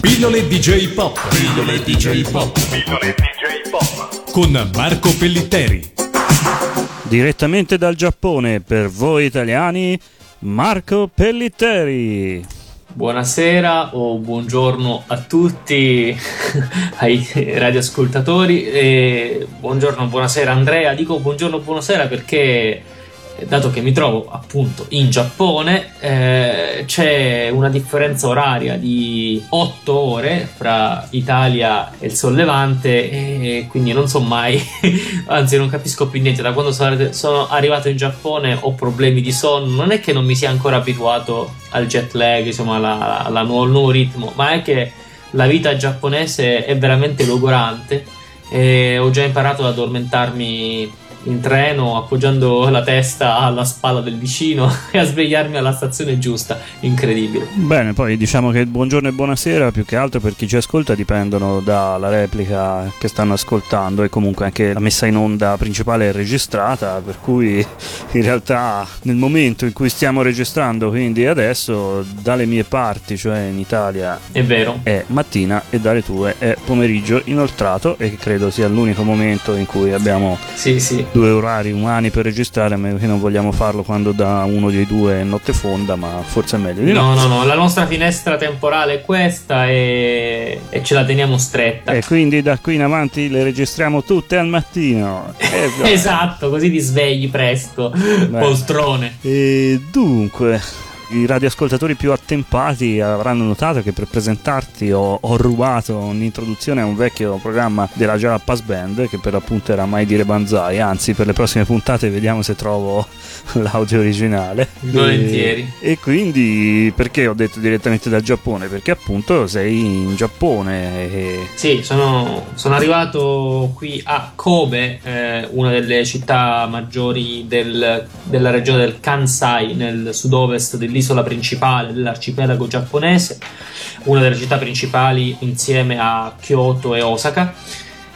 Pillole DJ Pop. Pillole DJ Pop. Pillole DJ Pop. Con Marco Pellitteri. Direttamente dal Giappone per voi italiani, Marco Pellitteri. Buonasera o buongiorno a tutti ai radioascoltatori. E buongiorno, buonasera Andrea. Dico buongiorno, buonasera perché dato che mi trovo appunto in Giappone, eh, c'è una differenza oraria di 8 ore fra Italia e il Sollevante e quindi non so mai, anzi non capisco più niente, da quando sono arrivato in Giappone ho problemi di sonno, non è che non mi sia ancora abituato al jet lag, insomma alla nuovo, al nuovo ritmo, ma è che la vita giapponese è veramente logorante. E ho già imparato ad addormentarmi in treno appoggiando la testa alla spalla del vicino e a svegliarmi alla stazione giusta. Incredibile. Bene, poi diciamo che buongiorno e buonasera più che altro per chi ci ascolta dipendono dalla replica che stanno ascoltando e comunque anche la messa in onda principale è registrata, per cui in realtà nel momento in cui stiamo registrando, quindi adesso dalle mie parti, cioè in Italia, è vero, è mattina e dalle tue è pomeriggio inoltrato e credo sia l'unico momento in cui abbiamo sì, sì due orari umani per registrare, a meno che non vogliamo farlo quando da uno dei due è notte fonda, ma forse è meglio di no. No, no, no, la nostra finestra temporale è questa e, e ce la teniamo stretta. E quindi da qui in avanti le registriamo tutte al mattino. Eh, esatto, così ti svegli presto, Beh. poltrone. E dunque i radioascoltatori più attempati avranno notato che per presentarti ho, ho rubato un'introduzione a un vecchio programma della Java Pass Band che per l'appunto era Mai dire Banzai, anzi per le prossime puntate vediamo se trovo l'audio originale. Volentieri. E, e quindi perché ho detto direttamente dal Giappone? Perché appunto sei in Giappone. E... Sì, sono, sono, arrivato qui a Kobe, eh, una delle città maggiori del, della regione del Kansai nel sud-ovest dell'isola l'isola principale dell'arcipelago giapponese, una delle città principali insieme a Kyoto e Osaka.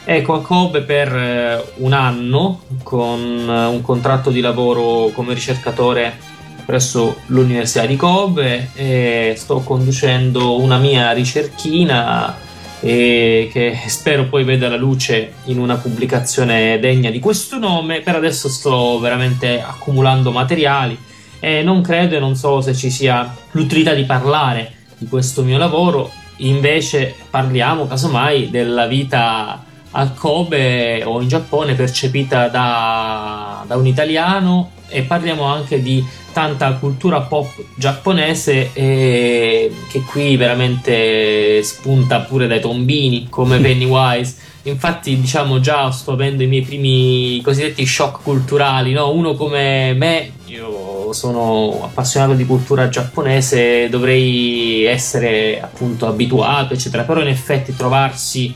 Ecco a Kobe per eh, un anno con eh, un contratto di lavoro come ricercatore presso l'Università di Kobe e sto conducendo una mia ricerchina che spero poi veda la luce in una pubblicazione degna di questo nome. Per adesso sto veramente accumulando materiali e non credo e non so se ci sia l'utilità di parlare di questo mio lavoro, invece parliamo casomai della vita a Kobe o in Giappone percepita da, da un italiano e parliamo anche di tanta cultura pop giapponese eh, che qui veramente spunta pure dai tombini come Pennywise. Infatti, diciamo già sto avendo i miei primi cosiddetti shock culturali, no? Uno come me, io sono appassionato di cultura giapponese, dovrei essere appunto abituato, eccetera. Però in effetti trovarsi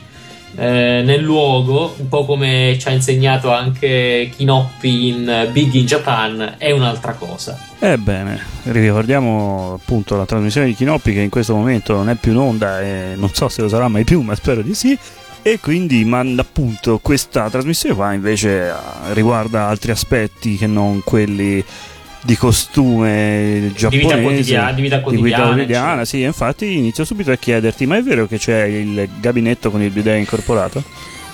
eh, nel luogo, un po' come ci ha insegnato anche Kinoppi in Big in Japan, è un'altra cosa. Ebbene, ricordiamo appunto la trasmissione di Kinoppi che in questo momento non è più in onda e non so se lo sarà mai più, ma spero di sì. E quindi, ma appunto, questa trasmissione qua invece riguarda altri aspetti che non quelli di costume giapponese, di vita quotidiana, di vita quotidiana, di vita quotidiana sì, infatti inizio subito a chiederti, ma è vero che c'è il gabinetto con il bidet incorporato?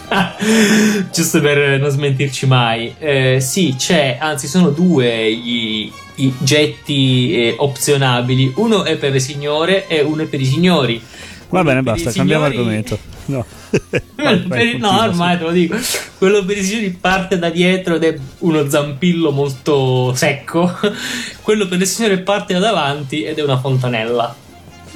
Giusto per non smentirci mai, eh, sì, c'è, anzi, sono due i, i getti eh, opzionabili. Uno è per le signore e uno è per i signori. Va bene, basta, cambiamo argomento. No. vai, vai, no, ormai te lo dico. Quello per i signori parte da dietro ed è uno zampillo molto secco. Quello per le signore parte da davanti ed è una fontanella.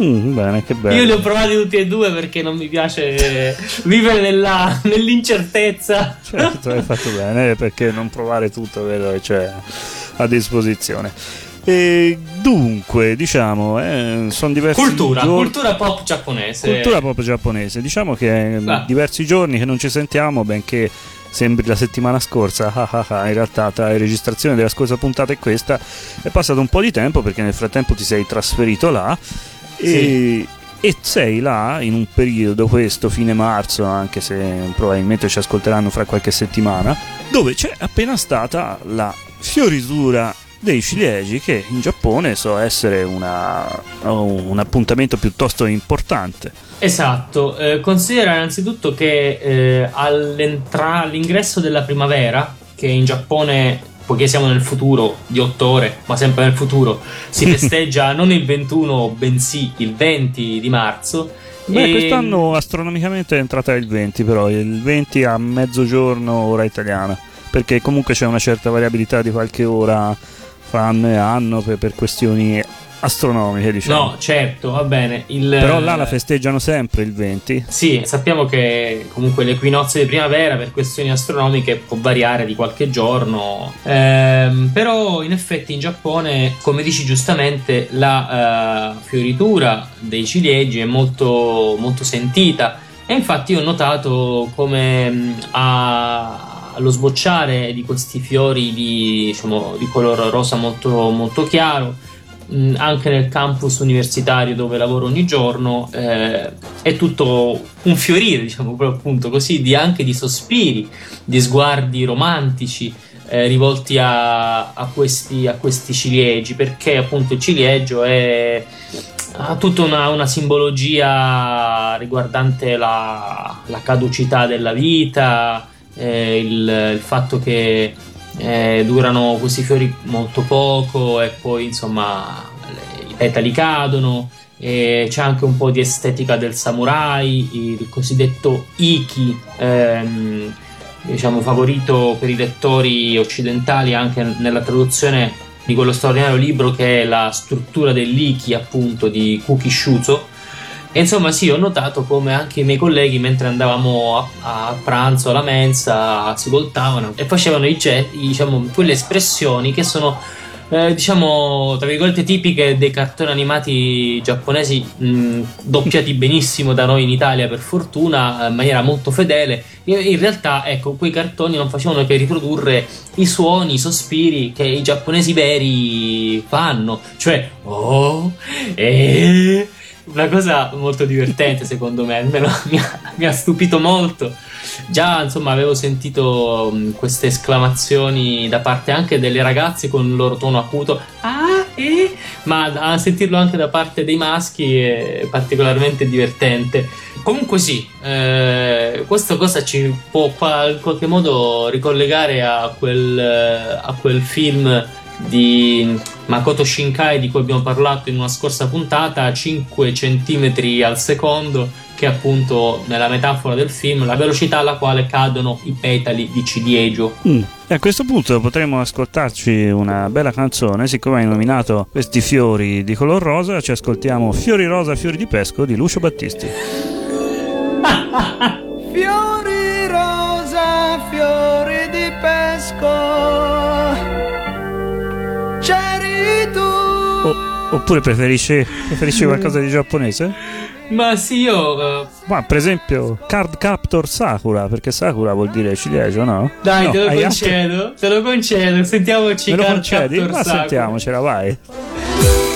Mm, bene, che bello. Io li ho provati tutti e due perché non mi piace vivere nella, nell'incertezza. Certo, hai fatto bene perché non provare tutto quello che c'è a disposizione. E dunque, diciamo, eh, sono diversi cultura, giorni... cultura pop giapponese. Cultura pop giapponese. Diciamo che ah. diversi giorni che non ci sentiamo, benché sembri la settimana scorsa, ah ah ah, in realtà tra le registrazioni della scorsa puntata e questa è passato un po' di tempo perché nel frattempo ti sei trasferito là e, sì. e sei là in un periodo questo fine marzo, anche se probabilmente ci ascolteranno fra qualche settimana, dove c'è appena stata la fiorisura dei ciliegi che in Giappone so essere una, un appuntamento piuttosto importante. Esatto, eh, considera innanzitutto che eh, all'ingresso della primavera, che in Giappone, poiché siamo nel futuro di otto ore, ma sempre nel futuro, si festeggia non il 21 bensì il 20 di marzo. Beh, quest'anno astronomicamente è entrata il 20, però il 20 a mezzogiorno ora italiana, perché comunque c'è una certa variabilità di qualche ora fra anno e anno per, per questioni astronomiche, diciamo. No, certo, va bene. Il... Però là la festeggiano sempre il 20. Sì, sappiamo che comunque l'equinozio di primavera per questioni astronomiche può variare di qualche giorno. Ehm, però in effetti in Giappone, come dici giustamente, la uh, fioritura dei ciliegi è molto, molto sentita. E infatti ho notato come mm, a allo sbocciare di questi fiori di, diciamo, di color rosa molto, molto chiaro, anche nel campus universitario dove lavoro ogni giorno, eh, è tutto un fiorire, diciamo appunto così, di, anche di sospiri, di sguardi romantici. Eh, rivolti a, a, questi, a questi ciliegi perché appunto il ciliegio è, ha tutta una, una simbologia riguardante la, la, caducità della vita, eh, il, il, fatto che eh, durano questi fiori molto poco e poi insomma le, i petali cadono. E c'è anche un po' di estetica del samurai, il cosiddetto iki, ehm, diciamo favorito per i lettori occidentali anche nella traduzione di quello straordinario libro che è la struttura dell'iki appunto di Kuki Shuzo e insomma, sì, ho notato come anche i miei colleghi, mentre andavamo a, a pranzo alla mensa, si voltavano e facevano i jet, diciamo, quelle espressioni che sono. Eh, diciamo tra virgolette tipiche dei cartoni animati giapponesi mh, doppiati benissimo da noi in Italia per fortuna in maniera molto fedele in realtà ecco quei cartoni non facevano che riprodurre i suoni i sospiri che i giapponesi veri fanno cioè oh eh una cosa molto divertente secondo me, almeno mi ha, mi ha stupito molto. Già insomma avevo sentito um, queste esclamazioni da parte anche delle ragazze con il loro tono acuto, ah, eh, ma a sentirlo anche da parte dei maschi è particolarmente divertente. Comunque sì, eh, questa cosa ci può in qualche modo ricollegare a quel, a quel film di Makoto Shinkai di cui abbiamo parlato in una scorsa puntata 5 cm al secondo che è appunto nella metafora del film la velocità alla quale cadono i petali di ciliegio mm. e a questo punto potremmo ascoltarci una bella canzone siccome hai nominato questi fiori di color rosa ci ascoltiamo Fiori rosa, fiori di pesco di Lucio Battisti fiori oppure preferisci, preferisci qualcosa di giapponese? Ma sì, io. Uh... Ma per esempio, Card Captor Sakura, perché Sakura vuol dire ciliegio, no? Dai, no, te lo concedo, altri... te lo concedo. Sentiamoci Me lo Card concedi? Captor Ma Sakura. sentiamocela, vai.「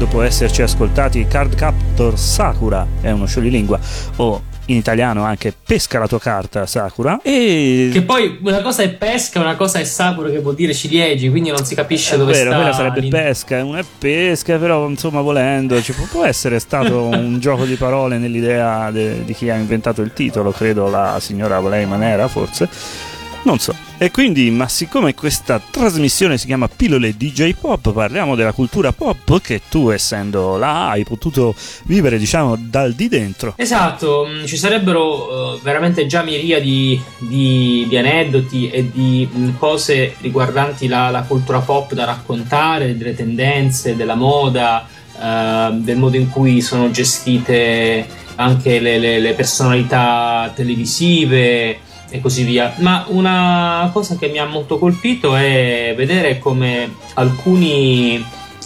dopo esserci ascoltati Card Captor Sakura, è uno scioglilingua, o in italiano anche Pesca la tua carta Sakura. E... Che poi una cosa è pesca, una cosa è Sakura che vuol dire ciliegi, quindi non si capisce è dove vero, sta. Quella sarebbe pesca, una è pesca, però insomma volendo ci può, può essere stato un gioco di parole nell'idea de, di chi ha inventato il titolo, credo la signora Lei Manera forse non so. E quindi, ma siccome questa trasmissione si chiama Pillole DJ Pop, parliamo della cultura pop che tu, essendo là, hai potuto vivere, diciamo, dal di dentro. Esatto, mm, ci sarebbero uh, veramente già miriadi di, di, aneddoti e di mm, cose riguardanti la, la, cultura pop da raccontare, delle tendenze, della moda, uh, del modo in cui sono gestite anche le, le, le personalità televisive e così via. Ma una cosa che mi ha molto colpito è vedere come alcuni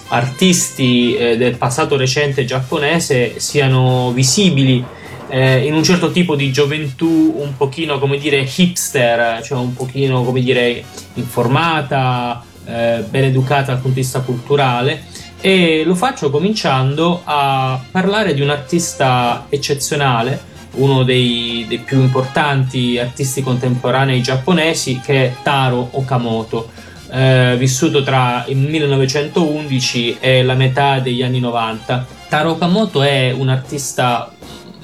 artisti eh, del passato recente giapponese siano visibili eh, in un certo tipo di gioventù un pochino come dire hipster, cioè un pochino come dire informata, eh, ben educata dal punto di vista culturale e lo faccio cominciando a parlare di un artista eccezionale uno dei, dei, più importanti artisti contemporanei giapponesi che è Taro Okamoto, eh, vissuto tra il 1911 e la metà degli anni 90. Taro Okamoto è un artista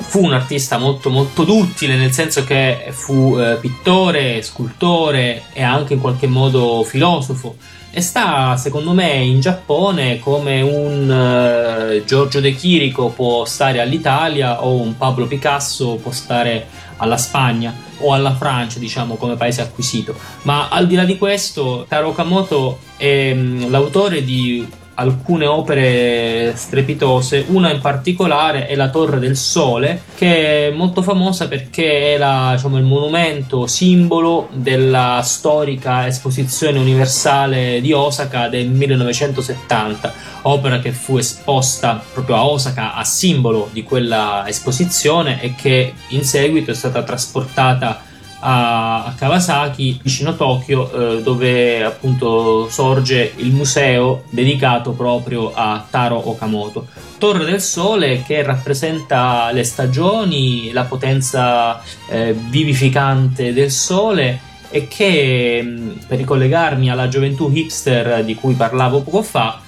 fu un artista molto molto duttile nel senso che fu eh, pittore, scultore e anche in qualche modo filosofo e sta secondo me in Giappone come un uh, Giorgio De Chirico può stare all'Italia o un Pablo Picasso può stare alla Spagna o alla Francia diciamo come paese acquisito. Ma al di là di questo Taro Okamoto è um, l'autore di alcune opere strepitose, una in particolare è la Torre del Sole, che è molto famosa perché è la, diciamo, il monumento simbolo della storica esposizione universale di Osaka del 1970, opera che fu esposta proprio a Osaka a simbolo di quella esposizione e che in seguito è stata trasportata a, a Kawasaki, vicino Tokyo, eh, dove appunto sorge il museo dedicato proprio a Taro Okamoto. Torre del Sole che rappresenta le stagioni, la potenza eh, vivificante del Sole e che, per ricollegarmi alla gioventù hipster di cui parlavo poco fa,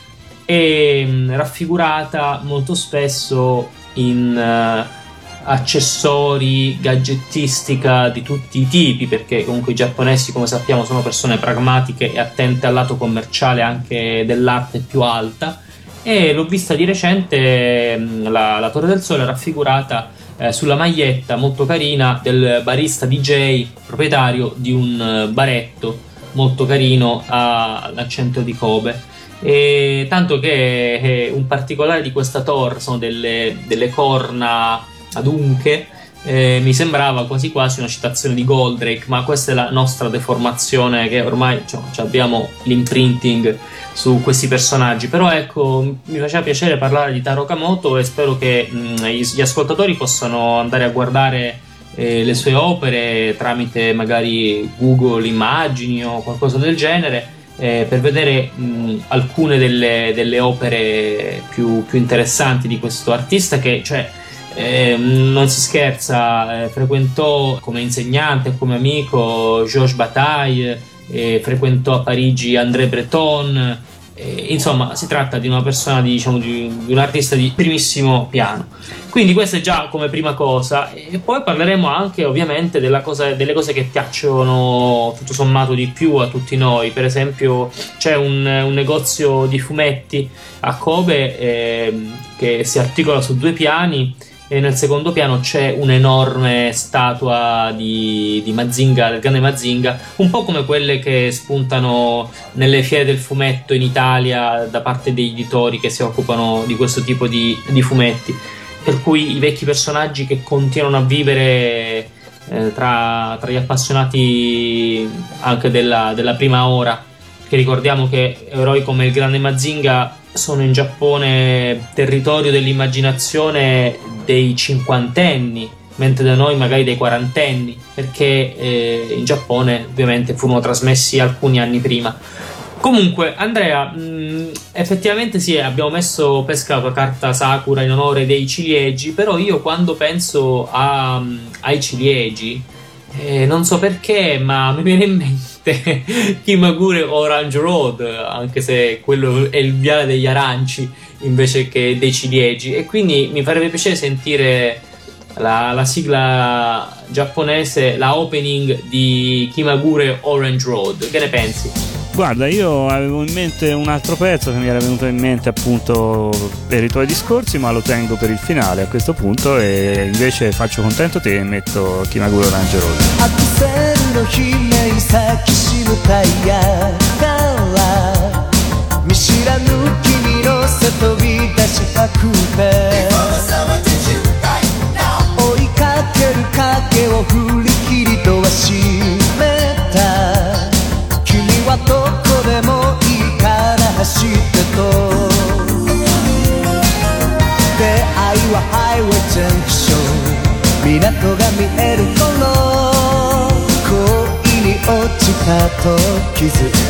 è raffigurata molto spesso in... Uh, accessori, gadgettistica di tutti i tipi, perché comunque i giapponesi, come sappiamo, sono persone pragmatiche e attente al lato commerciale anche dell'arte più alta. E l'ho vista di recente, mm, la, la Torre del Sole raffigurata eh, sulla maglietta molto carina del barista DJ, proprietario di un eh, baretto molto carino al centro di Kobe. E tanto che eh, un particolare di questa torre sono delle, delle corna adunche, eh, mi sembrava quasi quasi una citazione di Goldrake, ma questa è la nostra deformazione che ormai cioè, abbiamo l'imprinting su questi personaggi. Però ecco, mi faceva piacere parlare di Taro Kamoto e spero che mh, gli ascoltatori possano andare a guardare eh, le sue opere tramite magari Google Immagini o qualcosa del genere. Eh, per vedere mh, alcune delle, delle opere più, più, interessanti di questo artista che cioè, eh, non si scherza, eh, frequentò come insegnante e come amico Georges Bataille, eh, frequentò a Parigi André Breton, insomma si tratta di una persona, di, diciamo, di, un artista di primissimo piano. Quindi questa è già come prima cosa e poi parleremo anche ovviamente cosa, delle cose che piacciono tutto sommato di più a tutti noi, per esempio c'è un, un negozio di fumetti a Kobe eh, che si articola su due piani e nel secondo piano c'è un'enorme statua di, di Mazinga, del grande Mazinga, un po' come quelle che spuntano nelle fiere del fumetto in Italia da parte degli editori che si occupano di questo tipo di, di fumetti. Per cui i vecchi personaggi che continuano a vivere eh, tra, tra, gli appassionati anche della, della prima ora, ricordiamo che eroi come il grande Mazinga sono in Giappone territorio dell'immaginazione dei cinquantenni, mentre da noi magari dei quarantenni, perché eh, in Giappone ovviamente furono trasmessi alcuni anni prima. Comunque, Andrea, mh, effettivamente sì, abbiamo messo pescato carta Sakura in onore dei ciliegi, però io quando penso a, ai ciliegi, eh, non so perché, ma mi viene in mente Kimagure Orange Road, anche se quello è il viale degli aranci invece che dei ciliegi, e quindi mi farebbe piacere sentire la, la sigla giapponese, la opening di Kimagure Orange Road. Che ne pensi? Guarda, io avevo in mente un altro pezzo che mi era venuto in mente appunto per i tuoi discorsi, ma lo tengo per il finale a questo punto e invece faccio contento te e metto Kimaguro 先しむタイヤから見知らぬ君の里飛び出したくて。kisses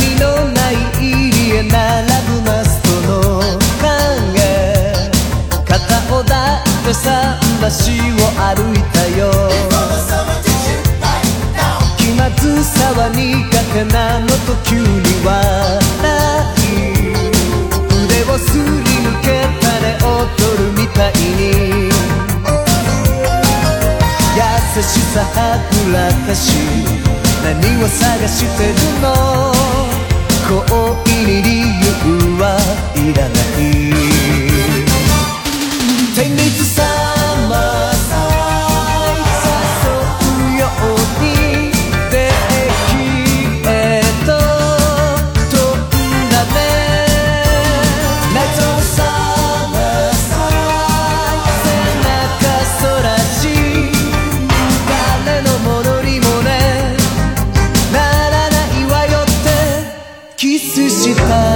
波のない入りへ並ぶマストの影肩を抱いて桟橋を歩いたよ。気まずさは苦手なのと急にはない腕をすり抜けたね踊るみたいに。優しさはぐらかし何を探してるの？恋に理由はいらない。Bene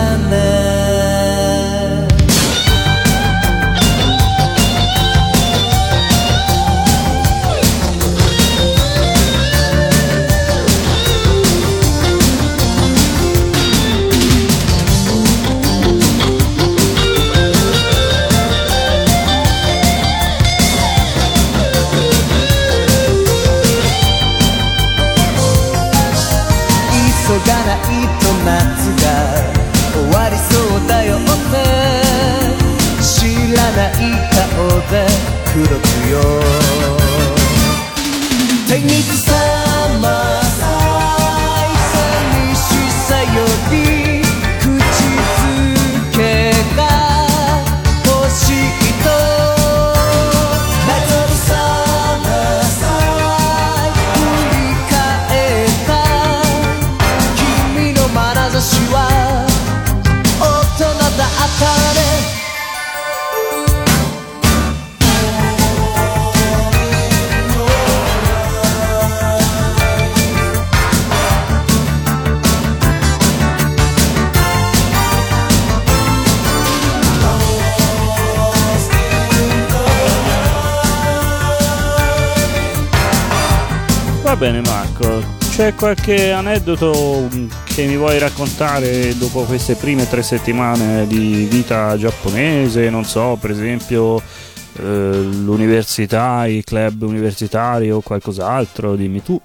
c'è qualche aneddoto che mi vuoi raccontare dopo queste prime tre settimane di vita giapponese? Non so, per esempio eh, l'università, i club universitari o qualcos'altro, dimmi tu.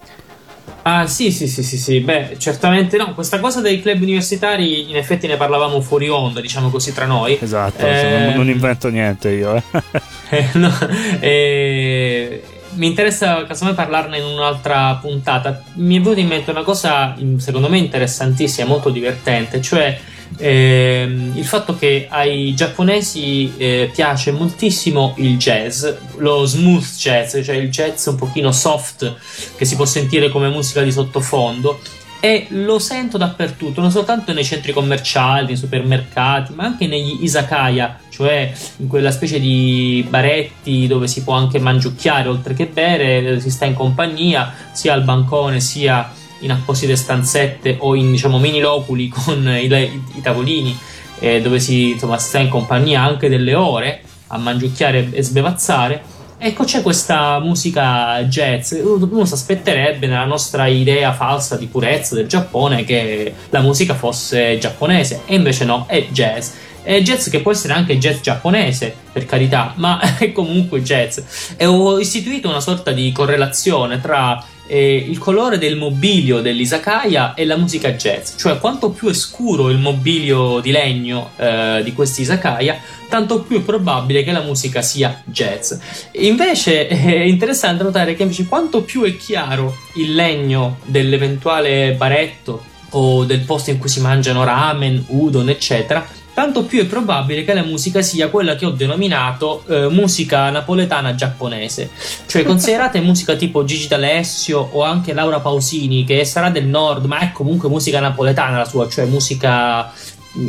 Ah sì sì sì sì sì, beh certamente no, questa cosa dei club universitari in effetti ne parlavamo fuori onda, diciamo così tra noi. Esatto, eh, non, non, invento niente io. Eh. eh no, eh, mi interessa casomai parlarne in un'altra puntata. Mi è venuta in mente una cosa secondo me interessantissima, molto divertente, cioè eh, il fatto che ai giapponesi eh, piace moltissimo il jazz, lo smooth jazz, cioè il jazz un pochino soft che si può sentire come musica di sottofondo e lo sento dappertutto, non soltanto nei centri commerciali, nei supermercati, ma anche negli izakaya, cioè in quella specie di baretti dove si può anche mangiucchiare oltre che bere, si sta in compagnia, sia al bancone sia in apposite stanzette o in diciamo mini loculi con i, i, i tavolini eh, dove si insomma, sta in compagnia anche delle ore a mangiucchiare e sbevazzare Ecco, c'è questa musica jazz. Uno si aspetterebbe nella nostra idea falsa di purezza del Giappone che la musica fosse giapponese, e invece no, è jazz. È jazz che può essere anche jazz giapponese, per carità, ma è comunque jazz. E ho istituito una sorta di correlazione tra eh, il colore del mobilio dell'Isakaya e la musica jazz, cioè quanto più è scuro il mobilio di legno eh, di questi Isakaya, tanto più è probabile che la musica sia jazz. Invece è interessante notare che invece quanto più è chiaro il legno dell'eventuale baretto o del posto in cui si mangiano ramen, udon, eccetera, tanto più è probabile che la musica sia quella che ho denominato eh, musica napoletana giapponese. Cioè, considerate musica tipo Gigi D'Alessio o anche Laura Pausini, che sarà del nord, ma è comunque musica napoletana la sua, cioè musica,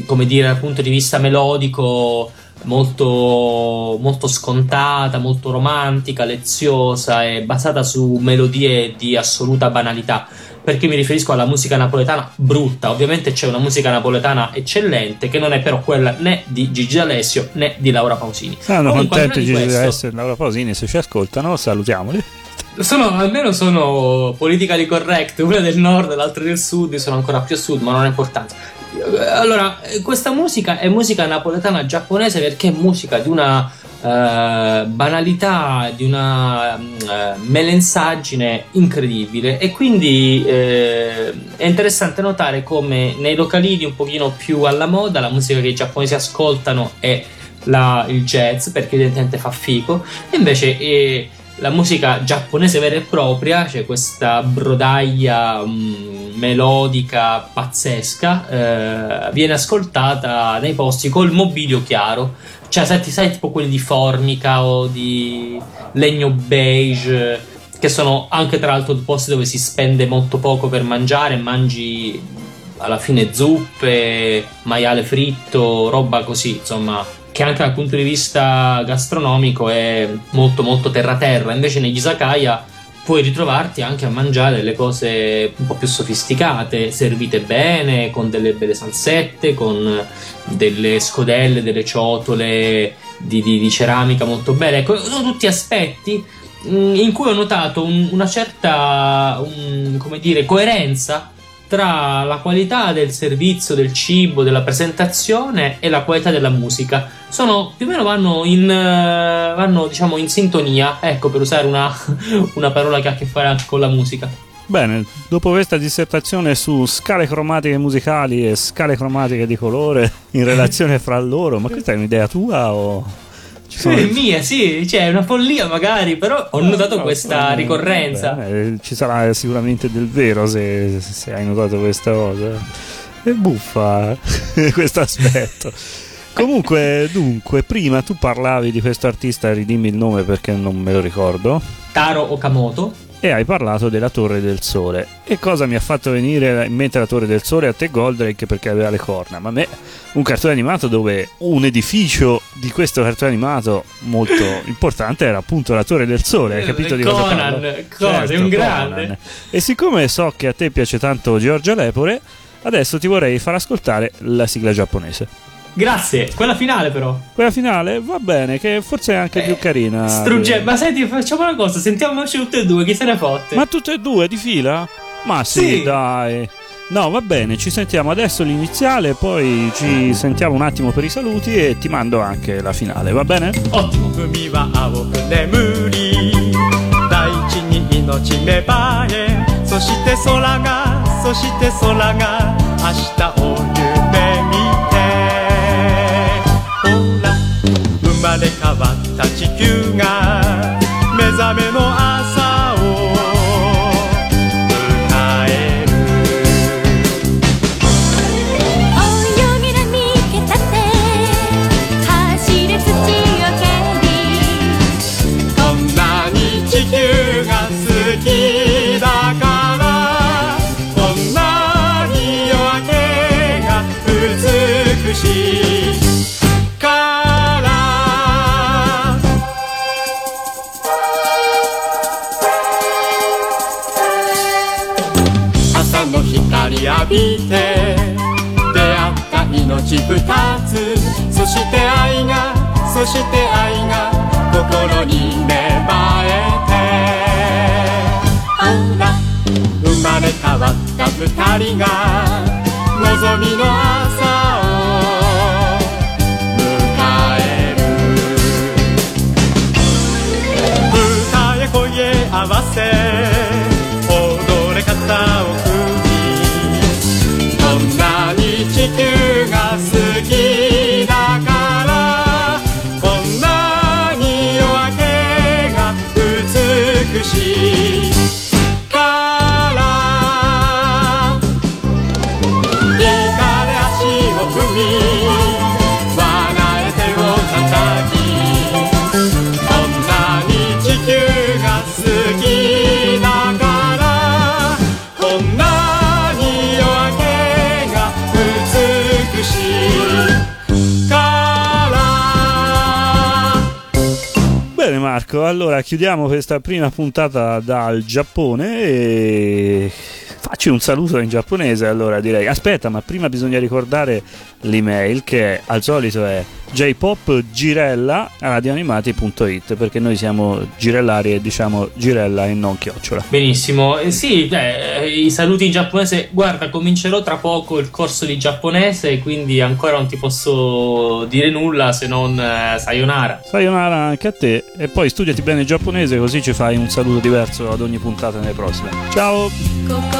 come dire, dal punto di vista melodico. Molto, molto scontata, molto romantica, leziosa e basata su melodie di assoluta banalità perché mi riferisco alla musica napoletana brutta. Ovviamente c'è una musica napoletana eccellente che non è però quella né di Gigi D'Alessio né di Laura Pausini. Sono contenti Gigi D'Alessio e Laura Pausini, se ci ascoltano salutiamoli. Sono, almeno sono politically correct, una del nord e l'altra del sud, sono ancora più a sud, ma non è importante. Allora, questa musica è musica napoletana giapponese perché è musica di una Uh, banalità, di una uh, melensaggine incredibile. E quindi uh, è interessante notare come nei localini un pochino più alla moda la musica che i giapponesi ascoltano è la, il jazz perché evidentemente fa fico. E invece eh, la musica giapponese vera e propria c'è cioè questa brodaglia um, melodica pazzesca viene ascoltata nei posti col mobilio chiaro cioè, sai, sai, tipo quelli di formica o di legno beige, che sono anche tra l'altro posti dove si spende molto poco per mangiare, mangi alla fine zuppe, maiale fritto, roba così, insomma, che anche dal punto di vista gastronomico è molto molto terra terra. Invece negli izakaya puoi ritrovarti anche a mangiare delle cose un po' più sofisticate, servite bene, con delle belle salsette, con delle scodelle, delle ciotole di, di, di ceramica molto belle. Ecco, sono tutti aspetti mm, in cui ho notato un, una certa, un, come dire, coerenza tra la qualità del servizio, del cibo, della presentazione e la qualità della musica. Sono più o meno vanno in, eh, vanno, diciamo, in sintonia, ecco, per usare una, una parola che ha a che fare anche con la musica. Bene, dopo questa dissertazione su scale cromatiche musicali e scale cromatiche di colore in relazione fra loro, ma questa è un'idea tua o sono... È mia, sì, cioè è una follia magari, però ho notato no, questa no, ricorrenza. Beh, ci sarà sicuramente del vero se, se hai notato questa cosa. È buffa questo aspetto. Comunque, dunque, prima tu parlavi di questo artista, ridimmi il nome perché non me lo ricordo. Taro Okamoto e hai parlato della Torre del Sole. E cosa mi ha fatto venire in mente la Torre del Sole? A te Goldrake perché aveva le corna, ma a me un cartone animato dove un edificio di questo cartone animato molto importante era appunto la Torre del Sole, hai capito di cosa parlo? Conan, certo, un grande. Conan. E siccome so che a te piace tanto Giorgia Lepore, adesso ti vorrei far ascoltare la sigla giapponese. Grazie, quella finale però. Quella finale va bene, che forse è anche eh, più carina. Strugge, ma senti, facciamo una cosa, sentiamoci tutte e due, chi se ne fotte? Ma tutte e due di fila? Ma sì, sì. dai. No, va bene, ci sentiamo adesso l'iniziale, poi ci sentiamo un attimo per i saluti e ti mando anche la finale, va bene? Ottimo. そして空がそして空が明日を夢見 まれ変わった地球が目覚めの朝合わせ allora chiudiamo questa prima puntata dal Giappone e Facci un saluto in giapponese allora direi. Aspetta, ma prima bisogna ricordare l'email che al solito è jpopgirella.radioanimati.it perché noi siamo girellari e diciamo girella e non chiocciola. Benissimo, eh, sì, beh, eh, i saluti in giapponese, guarda, comincerò tra poco il corso di giapponese, quindi ancora non ti posso dire nulla se non eh, sayonara. Sayonara anche a te e poi studiati bene il giapponese così ci fai un saluto diverso ad ogni puntata nelle prossime. Ciao! Coco.